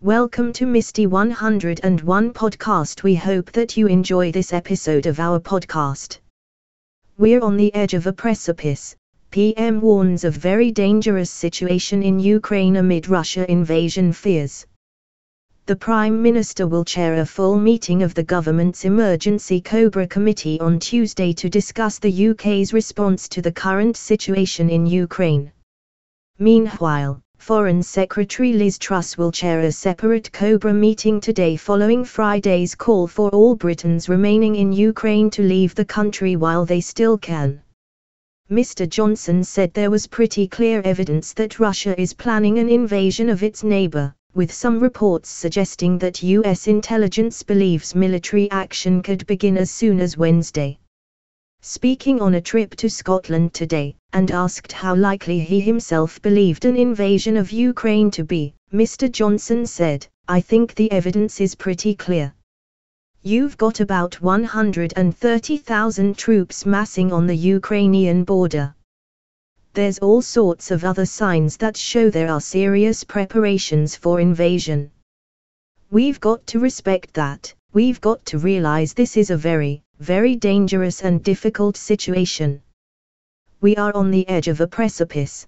Welcome to Misty 101 podcast. We hope that you enjoy this episode of our podcast. We're on the edge of a precipice. PM warns of very dangerous situation in Ukraine amid Russia invasion fears. The Prime Minister will chair a full meeting of the government's Emergency Cobra Committee on Tuesday to discuss the UK's response to the current situation in Ukraine. Meanwhile, Foreign Secretary Liz Truss will chair a separate Cobra meeting today following Friday's call for all Britons remaining in Ukraine to leave the country while they still can. Mr. Johnson said there was pretty clear evidence that Russia is planning an invasion of its neighbor with some reports suggesting that U.S. intelligence believes military action could begin as soon as Wednesday. Speaking on a trip to Scotland today, and asked how likely he himself believed an invasion of Ukraine to be, Mr. Johnson said, I think the evidence is pretty clear. You've got about 130,000 troops massing on the Ukrainian border there's all sorts of other signs that show there are serious preparations for invasion. We've got to respect that, we've got to realize this is a very, very dangerous and difficult situation. We are on the edge of a precipice.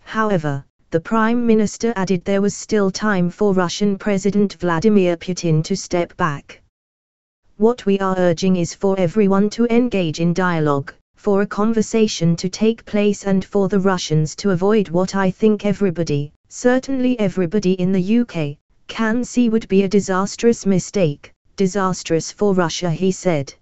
However, the Prime Minister added there was still time for Russian President Vladimir Putin to step back. What we are urging is for everyone to engage in dialogue, for a conversation to take place and for the Russians to avoid what I think everybody, certainly everybody in the UK, can see would be a disastrous mistake, disastrous for Russia he said.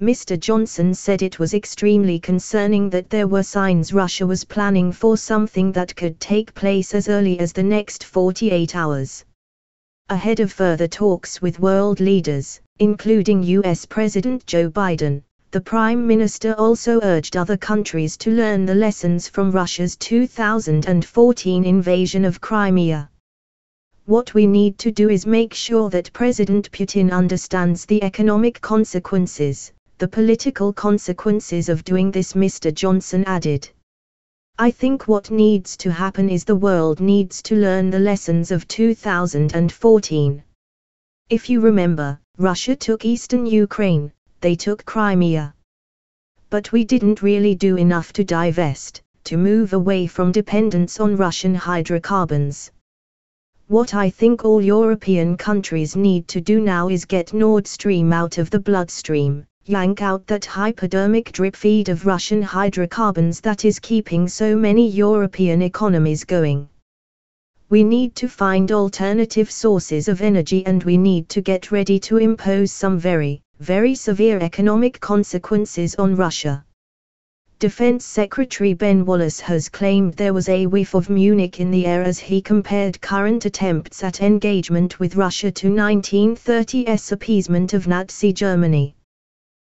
Mr. Johnson said it was extremely concerning that there were signs Russia was planning for something that could take place as early as the next 48 hours. Ahead of further talks with world leaders, including US President Joe Biden, the Prime Minister also urged other countries to learn the lessons from Russia's 2014 invasion of Crimea. What we need to do is make sure that President Putin understands the economic consequences, the political consequences of doing this, Mr. Johnson added. I think what needs to happen is the world needs to learn the lessons of 2014. If you remember, Russia took eastern Ukraine, they took Crimea. But we didn't really do enough to divest, to move away from dependence on Russian hydrocarbons. What I think all European countries need to do now is get Nord Stream out of the bloodstream, yank out that hypodermic drip feed of Russian hydrocarbons that is keeping so many European economies going. We need to find alternative sources of energy and we need to get ready to impose some very, very severe economic consequences on Russia. Defense Secretary Ben Wallace has claimed there was a whiff of Munich in the air as he compared current attempts at engagement with Russia to 1930s appeasement of Nazi Germany.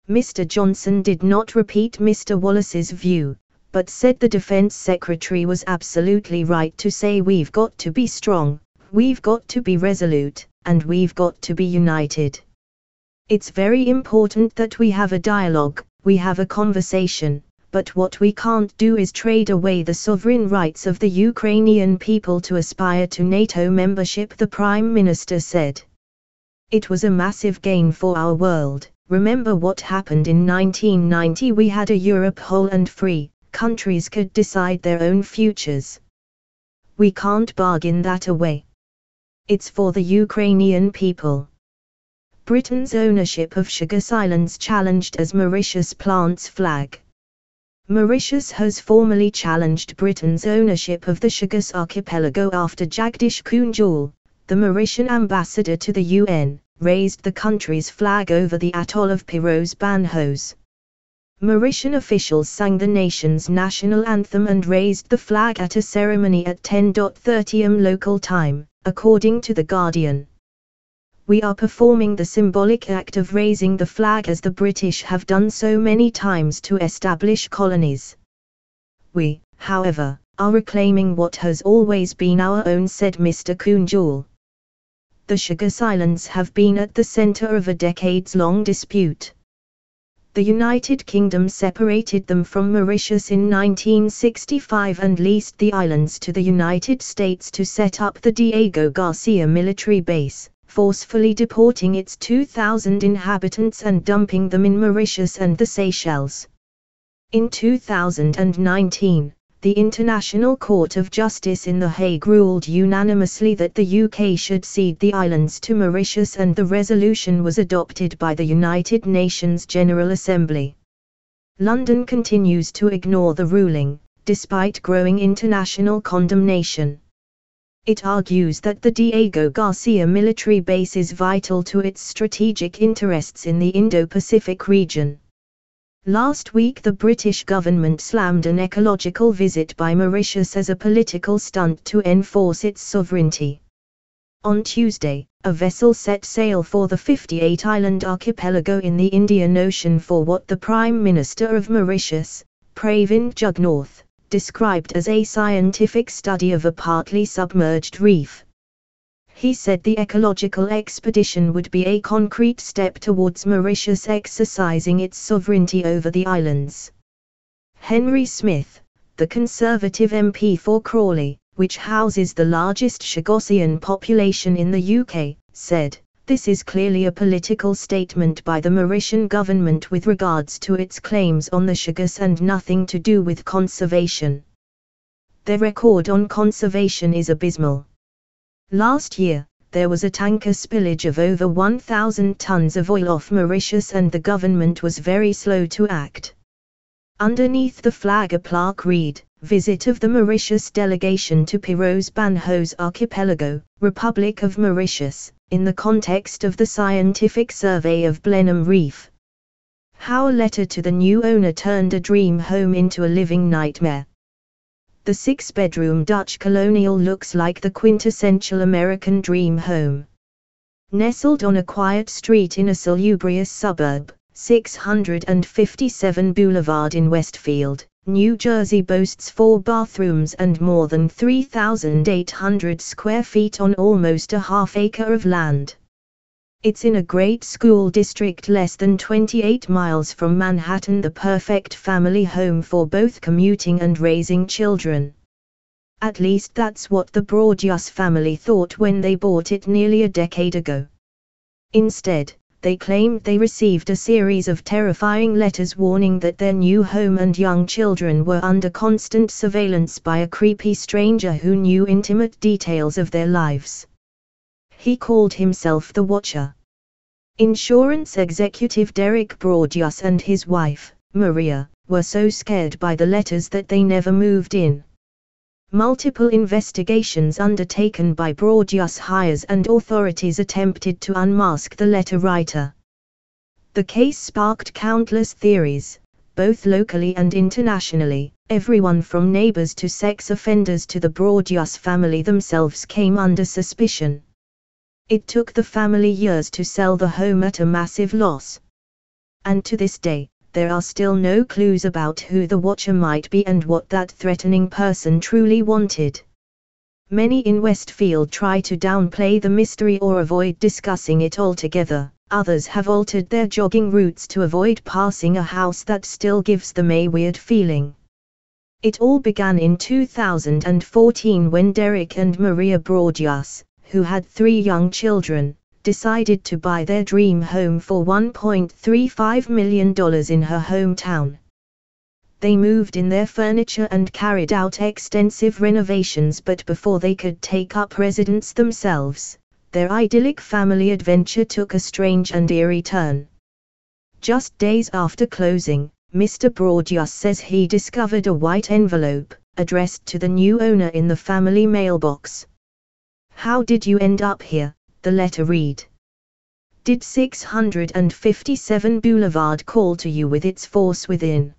Mr. Johnson did not repeat Mr. Wallace's view, but said the Defense Secretary was absolutely right to say we've got to be strong, we've got to be resolute, and we've got to be united. It's very important that we have a dialogue, we have a conversation, but what we can't do is trade away the sovereign rights of the Ukrainian people to aspire to NATO membership, the Prime Minister said. It was a massive gain for our world. Remember what happened in 1990? We had a Europe whole and free, countries could decide their own futures. We can't bargain that away. It's for the Ukrainian people. Britain's ownership of Chagos Islands challenged as Mauritius plants flag. Mauritius has formally challenged Britain's ownership of the Chagos archipelago after Jagdish Koonjul, the Mauritian ambassador to the UN, raised the country's flag over the atoll of Peros Banhos. Mauritian officials sang the nation's national anthem and raised the flag at a ceremony at 10.30 am local time, according to The Guardian we are performing the symbolic act of raising the flag as the British have done so many times to establish colonies. We, however, are reclaiming what has always been our own said Mr. Koonjul. The Chagos Islands have been at the center of a decades-long dispute. The United Kingdom separated them from Mauritius in 1965 and leased the islands to the United States to set up the Diego Garcia military base, forcefully deporting its 2,000 inhabitants and dumping them in Mauritius and the Seychelles. In 2019, the International Court of Justice in The Hague ruled unanimously that the UK should cede the islands to Mauritius and the resolution was adopted by the United Nations General Assembly. London continues to ignore the ruling, despite growing international condemnation. It argues that the Diego Garcia military base is vital to its strategic interests in the Indo-Pacific region. Last week the British government slammed an ecological visit by Mauritius as a political stunt to enforce its sovereignty. On Tuesday, a vessel set sail for the 58-island archipelago in the Indian Ocean for what the Prime Minister of Mauritius, Pravin Jugnauth, described as a scientific study of a partly submerged reef. He said the ecological expedition would be a concrete step towards Mauritius exercising its sovereignty over the islands. Henry Smith, the Conservative MP for Crawley, which houses the largest Chagossian population in the UK, said, This is clearly a political statement by the Mauritian government with regards to its claims on the Chagos and nothing to do with conservation. Their record on conservation is abysmal. Last year, there was a tanker spillage of over 1,000 tons of oil off Mauritius and the government was very slow to act. Underneath the flag a plaque read, Visit of the Mauritius delegation to Peros Banhos Archipelago, Republic of Mauritius, in the context of the scientific survey of Blenheim Reef. How a letter to the new owner turned a dream home into a living nightmare. The six-bedroom Dutch colonial looks like the quintessential American dream home. Nestled on a quiet street in a salubrious suburb, 657 Boulevard in Westfield, New Jersey boasts four bathrooms and more than 3,800 square feet on almost a half acre of land. It's in a great school district less than 28 miles from Manhattan, the perfect family home for both commuting and raising children. At least that's what the Broaddus family thought when they bought it nearly a decade ago. Instead, they claimed they received a series of terrifying letters warning that their new home and young children were under constant surveillance by a creepy stranger who knew intimate details of their lives. He called himself the Watcher. Insurance executive Derek Broaddus and his wife, Maria, were so scared by the letters that they never moved in. Multiple investigations undertaken by Broaddus Hires and authorities attempted to unmask the letter writer. The case sparked countless theories, both locally and internationally. Everyone from neighbors to sex offenders to the Broaddus family themselves came under suspicion. It took the family years to sell the home at a massive loss. And to this day, there are still no clues about who the watcher might be and what that threatening person truly wanted. Many in Westfield try to downplay the mystery or avoid discussing it altogether, others have altered their jogging routes to avoid passing a house that still gives them a weird feeling. It all began in 2014 when Derek and Maria Broaddus, who had three young children, decided to buy their dream home for $1.35 million in her hometown. They moved in their furniture and carried out extensive renovations but before they could take up residence themselves, their idyllic family adventure took a strange and eerie turn. Just days after closing, Mr. Broaddus says he discovered a white envelope, addressed to the new owner in the family mailbox. How did you end up here? The letter read. Did 657 Boulevard call to you with its force within?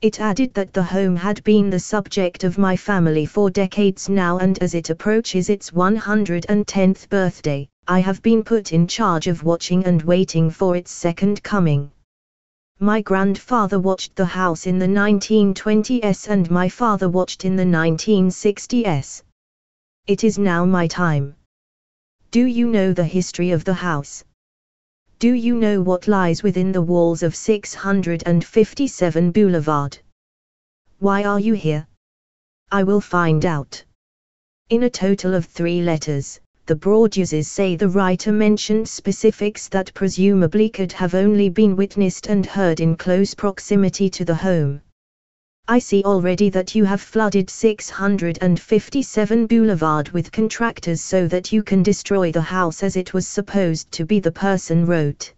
It added that the home had been the subject of my family for decades now and as it approaches its 110th birthday, I have been put in charge of watching and waiting for its second coming. My grandfather watched the house in the 1920s and my father watched in the 1960s. It is now my time. Do you know the history of the house? Do you know what lies within the walls of 657 Boulevard? Why are you here? I will find out. In a total of three letters, the Broadduses say the writer mentioned specifics that presumably could have only been witnessed and heard in close proximity to the home. I see already that you have flooded 657 Boulevard with contractors so that you can destroy the house as it was supposed to be the person wrote.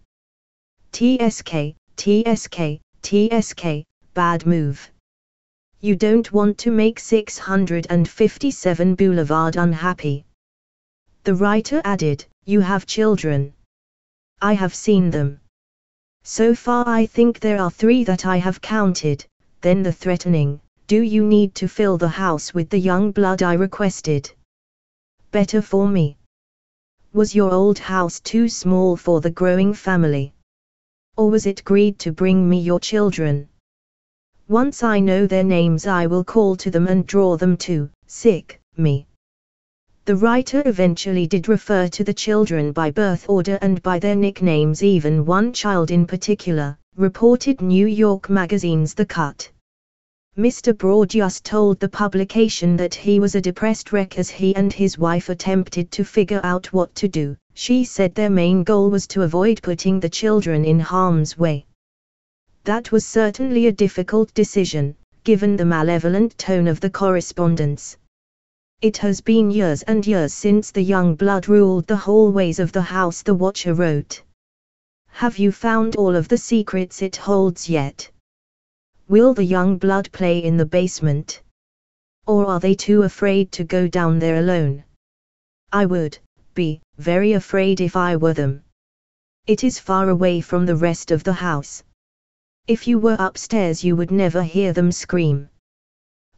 TSK, TSK, TSK, bad move. You don't want to make 657 Boulevard unhappy. The writer added, You have children. I have seen them. So far I think there are three that I have counted, then the threatening, Do you need to fill the house with the young blood I requested? Better for me. Was your old house too small for the growing family? Or was it greed to bring me your children? Once I know their names I will call to them and draw them to, sick, me. The writer eventually did refer to the children by birth order and by their nicknames even one child in particular, reported New York magazine's The Cut. Mr. Broaddus told the publication that he was a depressed wreck as he and his wife attempted to figure out what to do. She said their main goal was to avoid putting the children in harm's way. That was certainly a difficult decision, given the malevolent tone of the correspondence. It has been years and years since the young blood ruled the hallways of the house, the watcher wrote. Have you found all of the secrets it holds yet? Will the young blood play in the basement? Or are they too afraid to go down there alone? I would be very afraid if I were them. It is far away from the rest of the house. If you were upstairs, you would never hear them scream.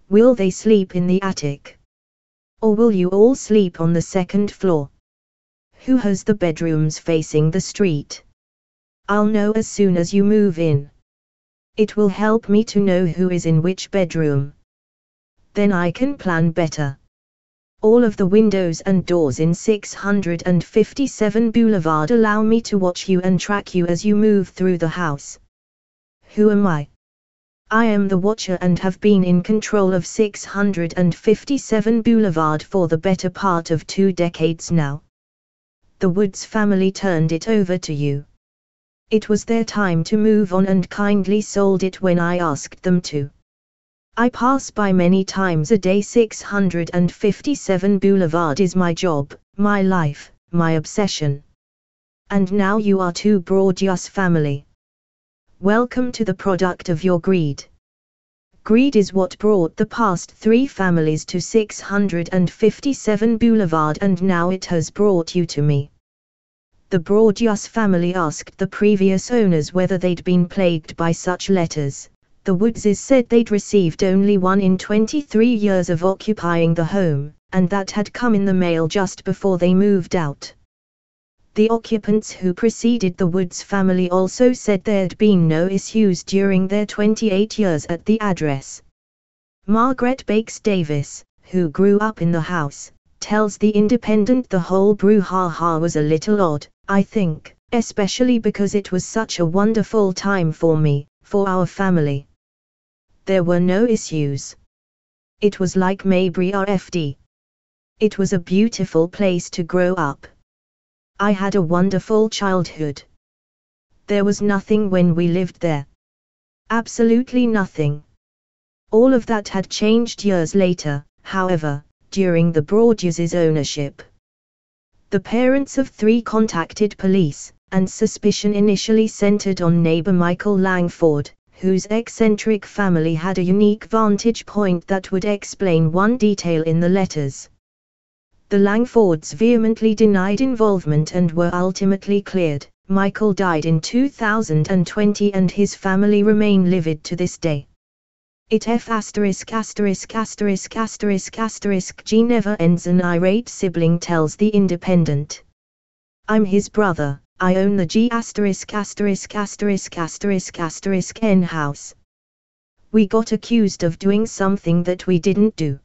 Will they sleep in the attic? Or will you all sleep on the second floor? Who has the bedrooms facing the street? I'll know as soon as you move in. It will help me to know who is in which bedroom. Then I can plan better. All of the windows and doors in 657 Boulevard allow me to watch you and track you as you move through the house. Who am I? I am the watcher and have been in control of 657 Boulevard for the better part of two decades now. The Woods family turned it over to you. It was their time to move on and kindly sold it when I asked them to. I pass by many times a day 657 Boulevard is my job, my life, my obsession. And now you are too broad Broaddus family. Welcome to the product of your greed. Greed is what brought the past three families to 657 Boulevard and now it has brought you to me. The Broaddus family asked the previous owners whether they'd been plagued by such letters. The Woodses said they'd received only one in 23 years of occupying the home, and that had come in the mail just before they moved out. The occupants who preceded the Woods family also said there'd been no issues during their 28 years at the address. Margaret Bakes Davis, who grew up in the house, tells The Independent the whole brouhaha was a little odd, I think, especially because it was such a wonderful time for me, for our family. There were no issues. It was like Mayberry RFD. It was a beautiful place to grow up. I had a wonderful childhood. There was nothing when we lived there. Absolutely nothing. All of that had changed years later, however, during the Broadduses' ownership. The parents of three contacted police, and suspicion initially centered on neighbor Michael Langford, whose eccentric family had a unique vantage point that would explain one detail in the letters. The Langfords vehemently denied involvement and were ultimately cleared. Michael died in 2020 and his family remain livid to this day. It F asterisk asterisk asterisk asterisk asterisk G never ends an irate sibling tells the independent. I'm his brother, I own the G asterisk asterisk asterisk asterisk asterisk N house. We got accused of doing something that we didn't do.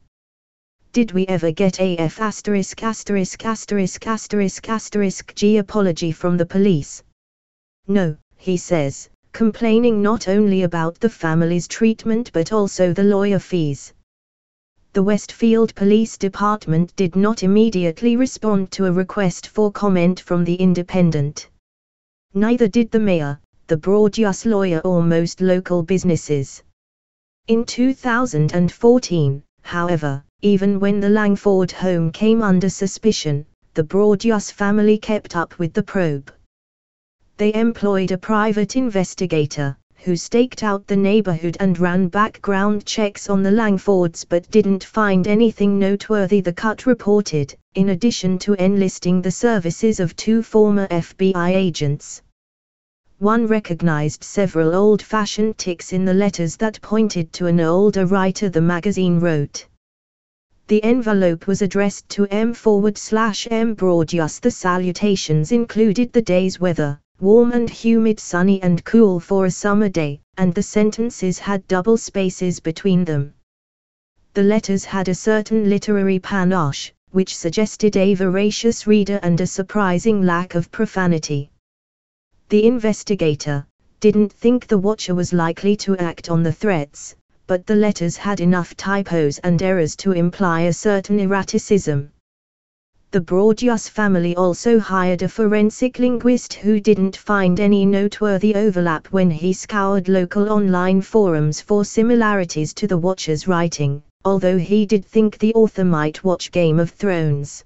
Did we ever get AF asterisk asterisk asterisk asterisk asterisk G apology from the police? No, he says, complaining not only about the family's treatment but also the lawyer fees. The Westfield Police Department did not immediately respond to a request for comment from the Independent. Neither did the mayor, the Broaddus lawyer or most local businesses. In 2014, however, even when the Langford home came under suspicion, the Broaddus family kept up with the probe. They employed a private investigator, who staked out the neighborhood and ran background checks on the Langfords but didn't find anything noteworthy the cut reported, in addition to enlisting the services of two former FBI agents. One recognized several old-fashioned ticks in the letters that pointed to an older writer the magazine wrote. The envelope was addressed to M forward slash M Broaddus. The salutations included the day's weather, warm and humid sunny and cool for a summer day, and the sentences had double spaces between them. The letters had a certain literary panache, which suggested a voracious reader and a surprising lack of profanity. The investigator didn't think the watcher was likely to act on the threats, but the letters had enough typos and errors to imply a certain erraticism. The Broaddus family also hired a forensic linguist who didn't find any noteworthy overlap when he scoured local online forums for similarities to the Watcher's writing, although he did think the author might watch Game of Thrones.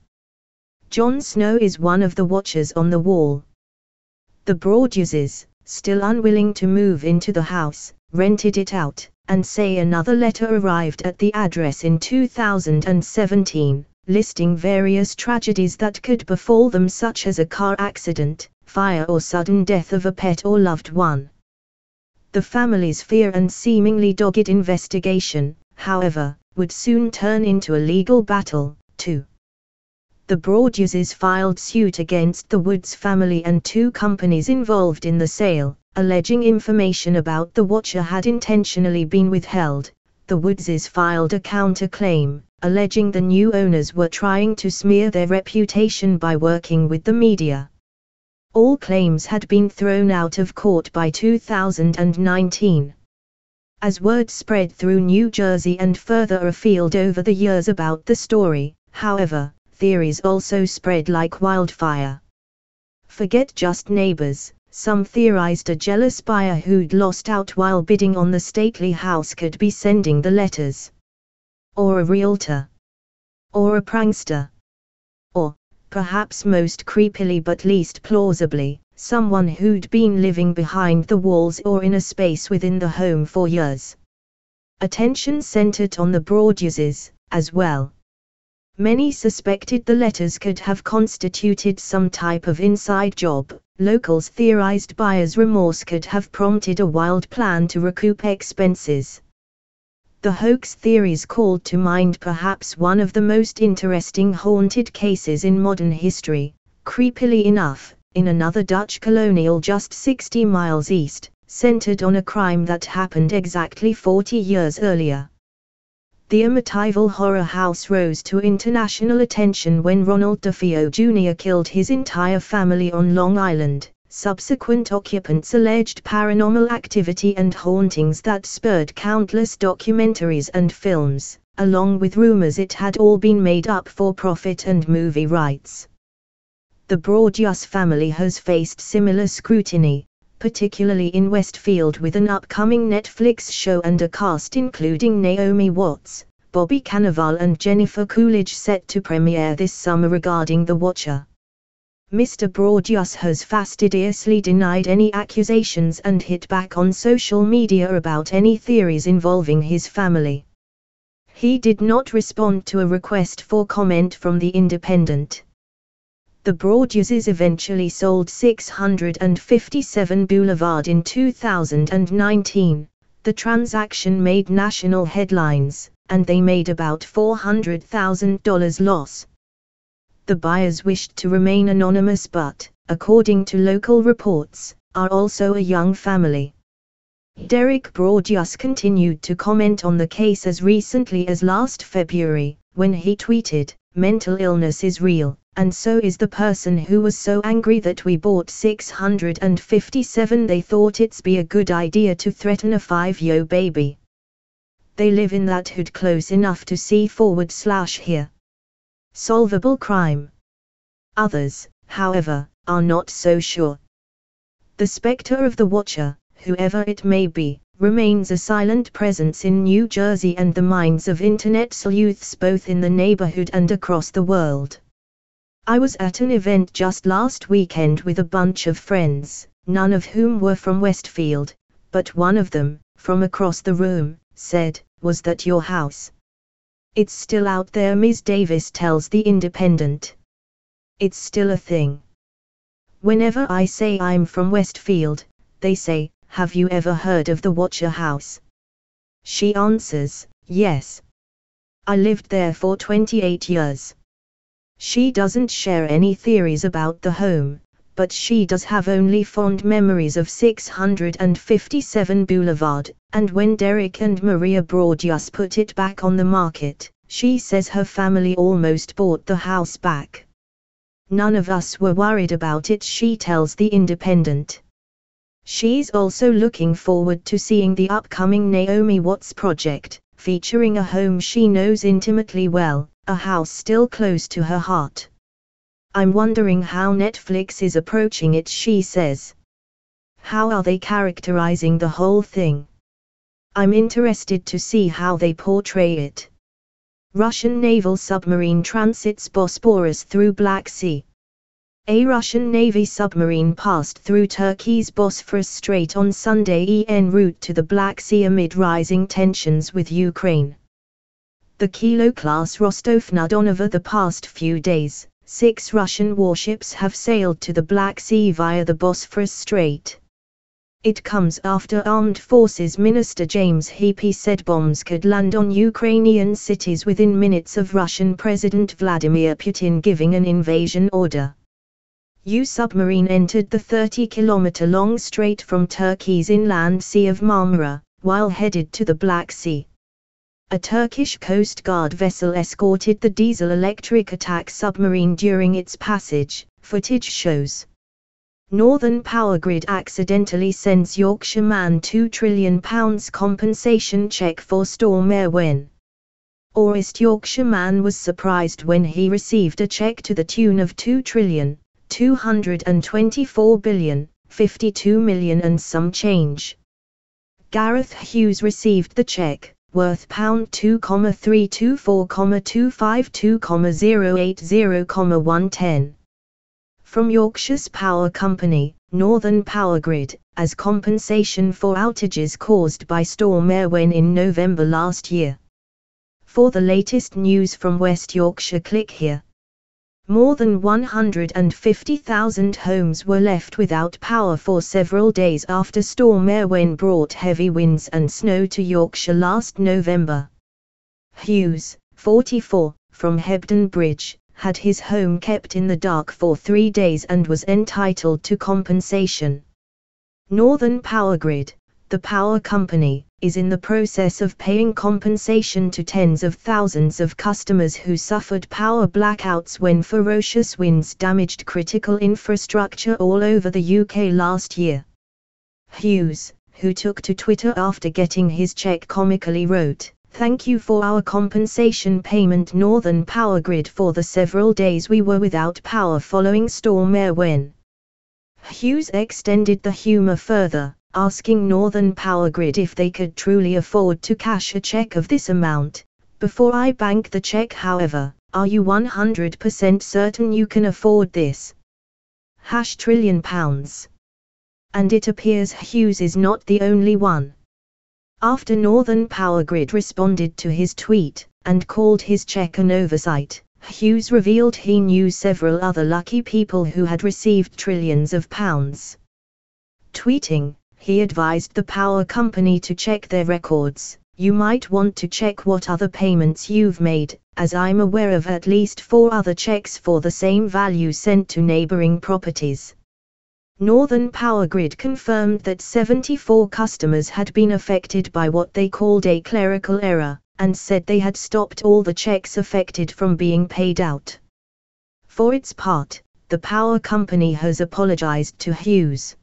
Jon Snow is one of the Watchers on the wall. The Broadduses, still unwilling to move into the house, rented it out, and say another letter arrived at the address in 2017 listing various tragedies that could befall them such as a car accident, fire or sudden death of a pet or loved one. The family's fear and seemingly dogged investigation, however, would soon turn into a legal battle, too. The Broadduses filed suit against the Woods family and two companies involved in the sale, alleging information about the watcher had intentionally been withheld. The Woodses filed a counterclaim, alleging the new owners were trying to smear their reputation by working with the media. All claims had been thrown out of court by 2019. As word spread through New Jersey and further afield over the years about the story, however, theories also spread like wildfire. Forget just neighbors, some theorized a jealous buyer who'd lost out while bidding on the stately house could be sending the letters or a realtor, or a prankster, or, perhaps most creepily but least plausibly, someone who'd been living behind the walls or in a space within the home for years. Attention centered on the Broadduses, as well. Many suspected the letters could have constituted some type of inside job. Locals theorized buyer's remorse could have prompted a wild plan to recoup expenses. The hoax theories called to mind perhaps one of the most interesting haunted cases in modern history, creepily enough, in another Dutch colonial just 60 miles east, centered on a crime that happened exactly 40 years earlier. The Amityville Horror House rose to international attention when Ronald DeFeo Jr. killed his entire family on Long Island, Subsequent occupants alleged paranormal activity and hauntings that spurred countless documentaries and films, along with rumors it had all been made up for profit and movie rights. The Broaddus family has faced similar scrutiny, particularly in Westfield with an upcoming Netflix show and a cast including Naomi Watts, Bobby Cannavale and Jennifer Coolidge set to premiere this summer regarding The Watcher. Mr. Broaddus has fastidiously denied any accusations and hit back on social media about any theories involving his family. He did not respond to a request for comment from The Independent. The Broadduses eventually sold 657 Boulevard in 2019. The transaction made national headlines, and they made about $400,000 loss. The buyers wished to remain anonymous but, according to local reports, are also a young family. Derek Broaddus continued to comment on the case as recently as last February, when he tweeted, mental illness is real, and so is the person who was so angry that we bought 657 they thought it's be a good idea to threaten a 5-yo baby. They live in that hood close enough to see forward slash here. Solvable crime. Others, however, are not so sure. The specter of the Watcher, whoever it may be, remains a silent presence in New Jersey and the minds of internet sleuths both in the neighborhood and across the world. I was at an event just last weekend with a bunch of friends, none of whom were from Westfield, but one of them, from across the room, said, Was that your house? It's still out there, Ms. Davis tells The Independent. It's still a thing. Whenever I say I'm from Westfield, they say, Have you ever heard of the Watcher House? She answers, Yes. I lived there for 28 years. She doesn't share any theories about the home, but she does have only fond memories of 657 Boulevard, and when Derek and Maria Broaddus put it back on the market, she says her family almost bought the house back. None of us were worried about it, she tells The Independent. She's also looking forward to seeing the upcoming Naomi Watts project, featuring a home she knows intimately well, a house still close to her heart. I'm wondering how Netflix is approaching it, she says. How are they characterizing the whole thing? I'm interested to see how they portray it. Russian naval submarine transits Bosporus through Black Sea. A Russian Navy submarine passed through Turkey's Bosphorus Strait on Sunday en route to the Black Sea amid rising tensions with Ukraine. The Kilo-class Rostov-na-Don the past few days, six Russian warships have sailed to the Black Sea via the Bosphorus Strait. It comes after Armed Forces Minister James Heappey said bombs could land on Ukrainian cities within minutes of Russian President Vladimir Putin giving an invasion order. U submarine entered the 30-kilometer-long strait from Turkey's inland Sea of Marmara, while headed to the Black Sea. A Turkish Coast Guard vessel escorted the diesel-electric attack submarine during its passage, footage shows. Northern Powergrid accidentally sends Yorkshire man £2 trillion compensation cheque for Storm Arwen. Or East Yorkshire man was surprised when he received a cheque to the tune of £2 trillion, 224 billion, 52 million and some change. Gareth Hughes received the cheque, worth pound 2,324,252,080,110 from Yorkshire's Power Company, Northern Powergrid, as compensation for outages caused by Storm Arwen in November last year. For the latest news from West Yorkshire click here. More than 150,000 homes were left without power for several days after Storm Arwen brought heavy winds and snow to Yorkshire last November. Hughes, 44, from Hebden Bridge, had his home kept in the dark for three days and was entitled to compensation. Northern Powergrid, the power company, is in the process of paying compensation to tens of thousands of customers who suffered power blackouts when ferocious winds damaged critical infrastructure all over the UK last year. Hughes, who took to Twitter after getting his check comically wrote, Thank you for our compensation payment Northern Powergrid for the several days we were without power following Storm Arwen. Hughes extended the humour further asking Northern Powergrid if they could truly afford to cash a check of this amount. Before I bank the check, however, are you 100% certain you can afford this? Hash trillion pounds. And it appears Hughes is not the only one. After Northern Powergrid responded to his tweet, and called his check an oversight, Hughes revealed he knew several other lucky people who had received trillions of pounds. Tweeting, he advised the power company to check their records. You might want to check what other payments you've made, as I'm aware of at least four other checks for the same value sent to neighboring properties. Northern Powergrid confirmed that 74 customers had been affected by what they called a clerical error, and said they had stopped all the checks affected from being paid out. For its part, the power company has apologized to Hughes.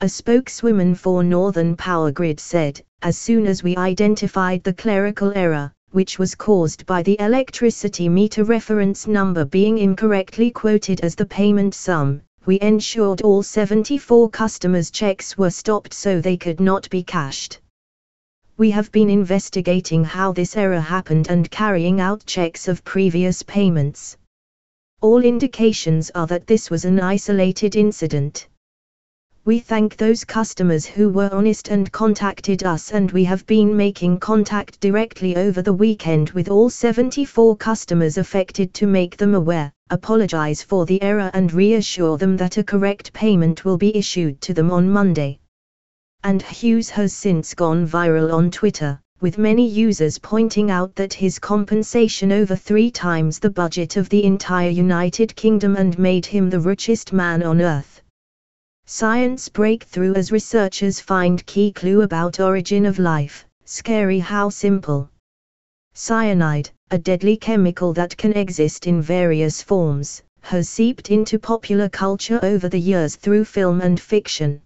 A spokeswoman for Northern Power Grid said, as soon as we identified the clerical error, which was caused by the electricity meter reference number being incorrectly quoted as the payment sum, we ensured all 74 customers' checks were stopped so they could not be cashed. We have been investigating how this error happened and carrying out checks of previous payments. All indications are that this was an isolated incident. We thank those customers who were honest and contacted us and we have been making contact directly over the weekend with all 74 customers affected to make them aware, apologize for the error and reassure them that a correct payment will be issued to them on Monday. And Hughes has since gone viral on Twitter, with many users pointing out that his compensation over three times the budget of the entire United Kingdom and made him the richest man on earth. Science breakthrough as researchers find key clue about origin of life, scary how simple. Cyanide, a deadly chemical that can exist in various forms, has seeped into popular culture over the years through film and fiction.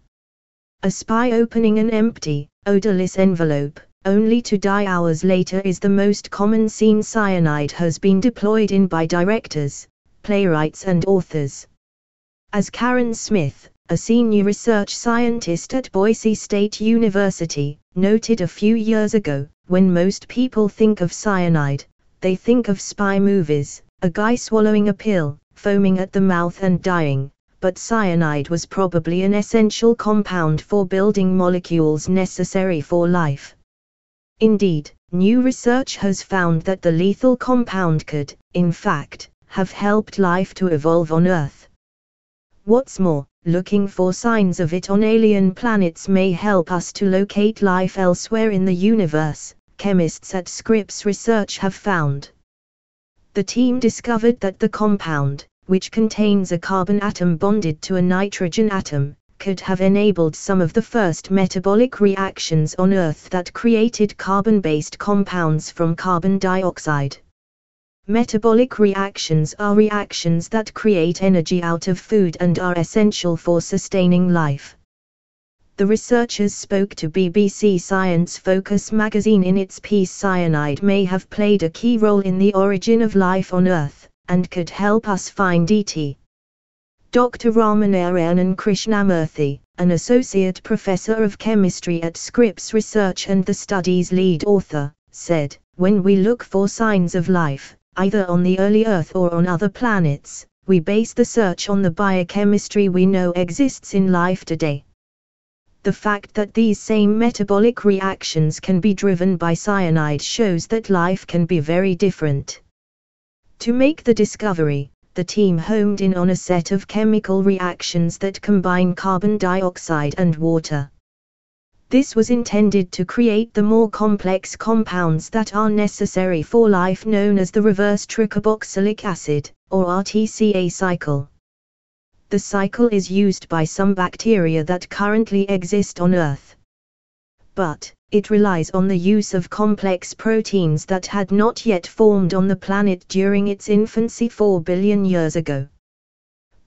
A spy opening an empty, odorless envelope, only to die hours later is the most common scene cyanide has been deployed in by directors, playwrights and authors. As Karen Smith, a senior research scientist at Boise State University, noted a few years ago, when most people think of cyanide, they think of spy movies, a guy swallowing a pill, foaming at the mouth and dying, but cyanide was probably an essential compound for building molecules necessary for life. Indeed, new research has found that the lethal compound could, in fact, have helped life to evolve on Earth. What's more, looking for signs of it on alien planets may help us to locate life elsewhere in the universe, chemists at Scripps Research have found. The team discovered that the compound, which contains a carbon atom bonded to a nitrogen atom, could have enabled some of the first metabolic reactions on Earth that created carbon-based compounds from carbon dioxide. Metabolic reactions are reactions that create energy out of food and are essential for sustaining life. The researchers spoke to BBC Science Focus magazine in its piece Cyanide may have played a key role in the origin of life on Earth, and could help us find ET. Dr. Ramanarayanan Krishnamurthy, an associate professor of chemistry at Scripps Research and the study's lead author, said, When we look for signs of life, either on the early Earth or on other planets, we base the search on the biochemistry we know exists in life today. The fact that these same metabolic reactions can be driven by cyanide shows that life can be very different. To make the discovery, the team homed in on a set of chemical reactions that combine carbon dioxide and water. This was intended to create the more complex compounds that are necessary for life known as the reverse tricarboxylic acid, or RTCA cycle. The cycle is used by some bacteria that currently exist on Earth. But, it relies on the use of complex proteins that had not yet formed on the planet during its infancy 4 billion years ago.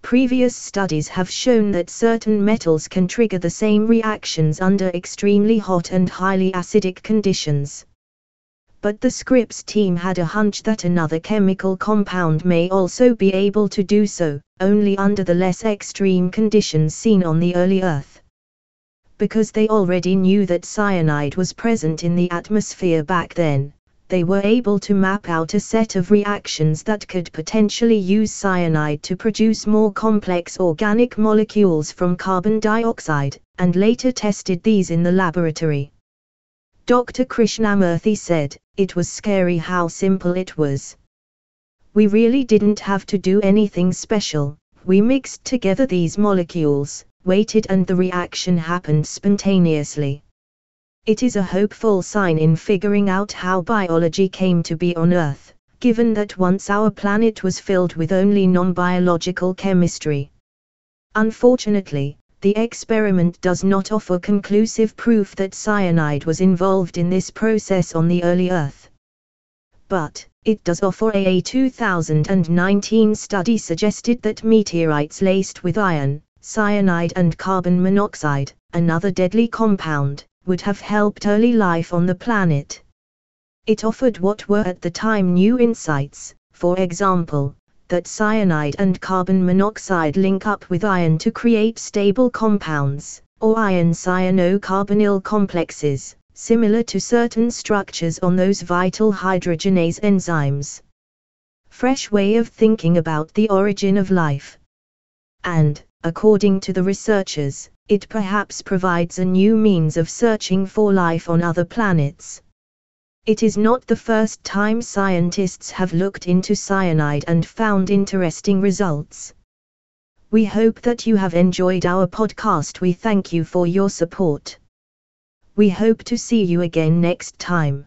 Previous studies have shown that certain metals can trigger the same reactions under extremely hot and highly acidic conditions. But the Scripps team had a hunch that another chemical compound may also be able to do so, only under the less extreme conditions seen on the early Earth because they already knew that cyanide was present in the atmosphere back then, they were able to map out a set of reactions that could potentially use cyanide to produce more complex organic molecules from carbon dioxide, and later tested these in the laboratory. Dr. Krishnamurthy said, it was scary how simple it was. We really didn't have to do anything special, we mixed together these molecules, waited and the reaction happened spontaneously. It is a hopeful sign in figuring out how biology came to be on Earth, given that once our planet was filled with only non-biological chemistry. Unfortunately, the experiment does not offer conclusive proof that cyanide was involved in this process on the early Earth, but it does offer a 2019 study suggested that meteorites laced with iron, cyanide and carbon monoxide, another deadly compound, would have helped early life on the planet. It offered what were at the time new insights, for example, that cyanide and carbon monoxide link up with iron to create stable compounds, or iron cyanocarbonyl complexes, similar to certain structures on those vital hydrogenase enzymes. Fresh way of thinking about the origin of life. And, according to the researchers, it perhaps provides a new means of searching for life on other planets. It is not the first time scientists have looked into cyanide and found interesting results. We hope that you have enjoyed our podcast. We thank you for your support. We hope to see you again next time.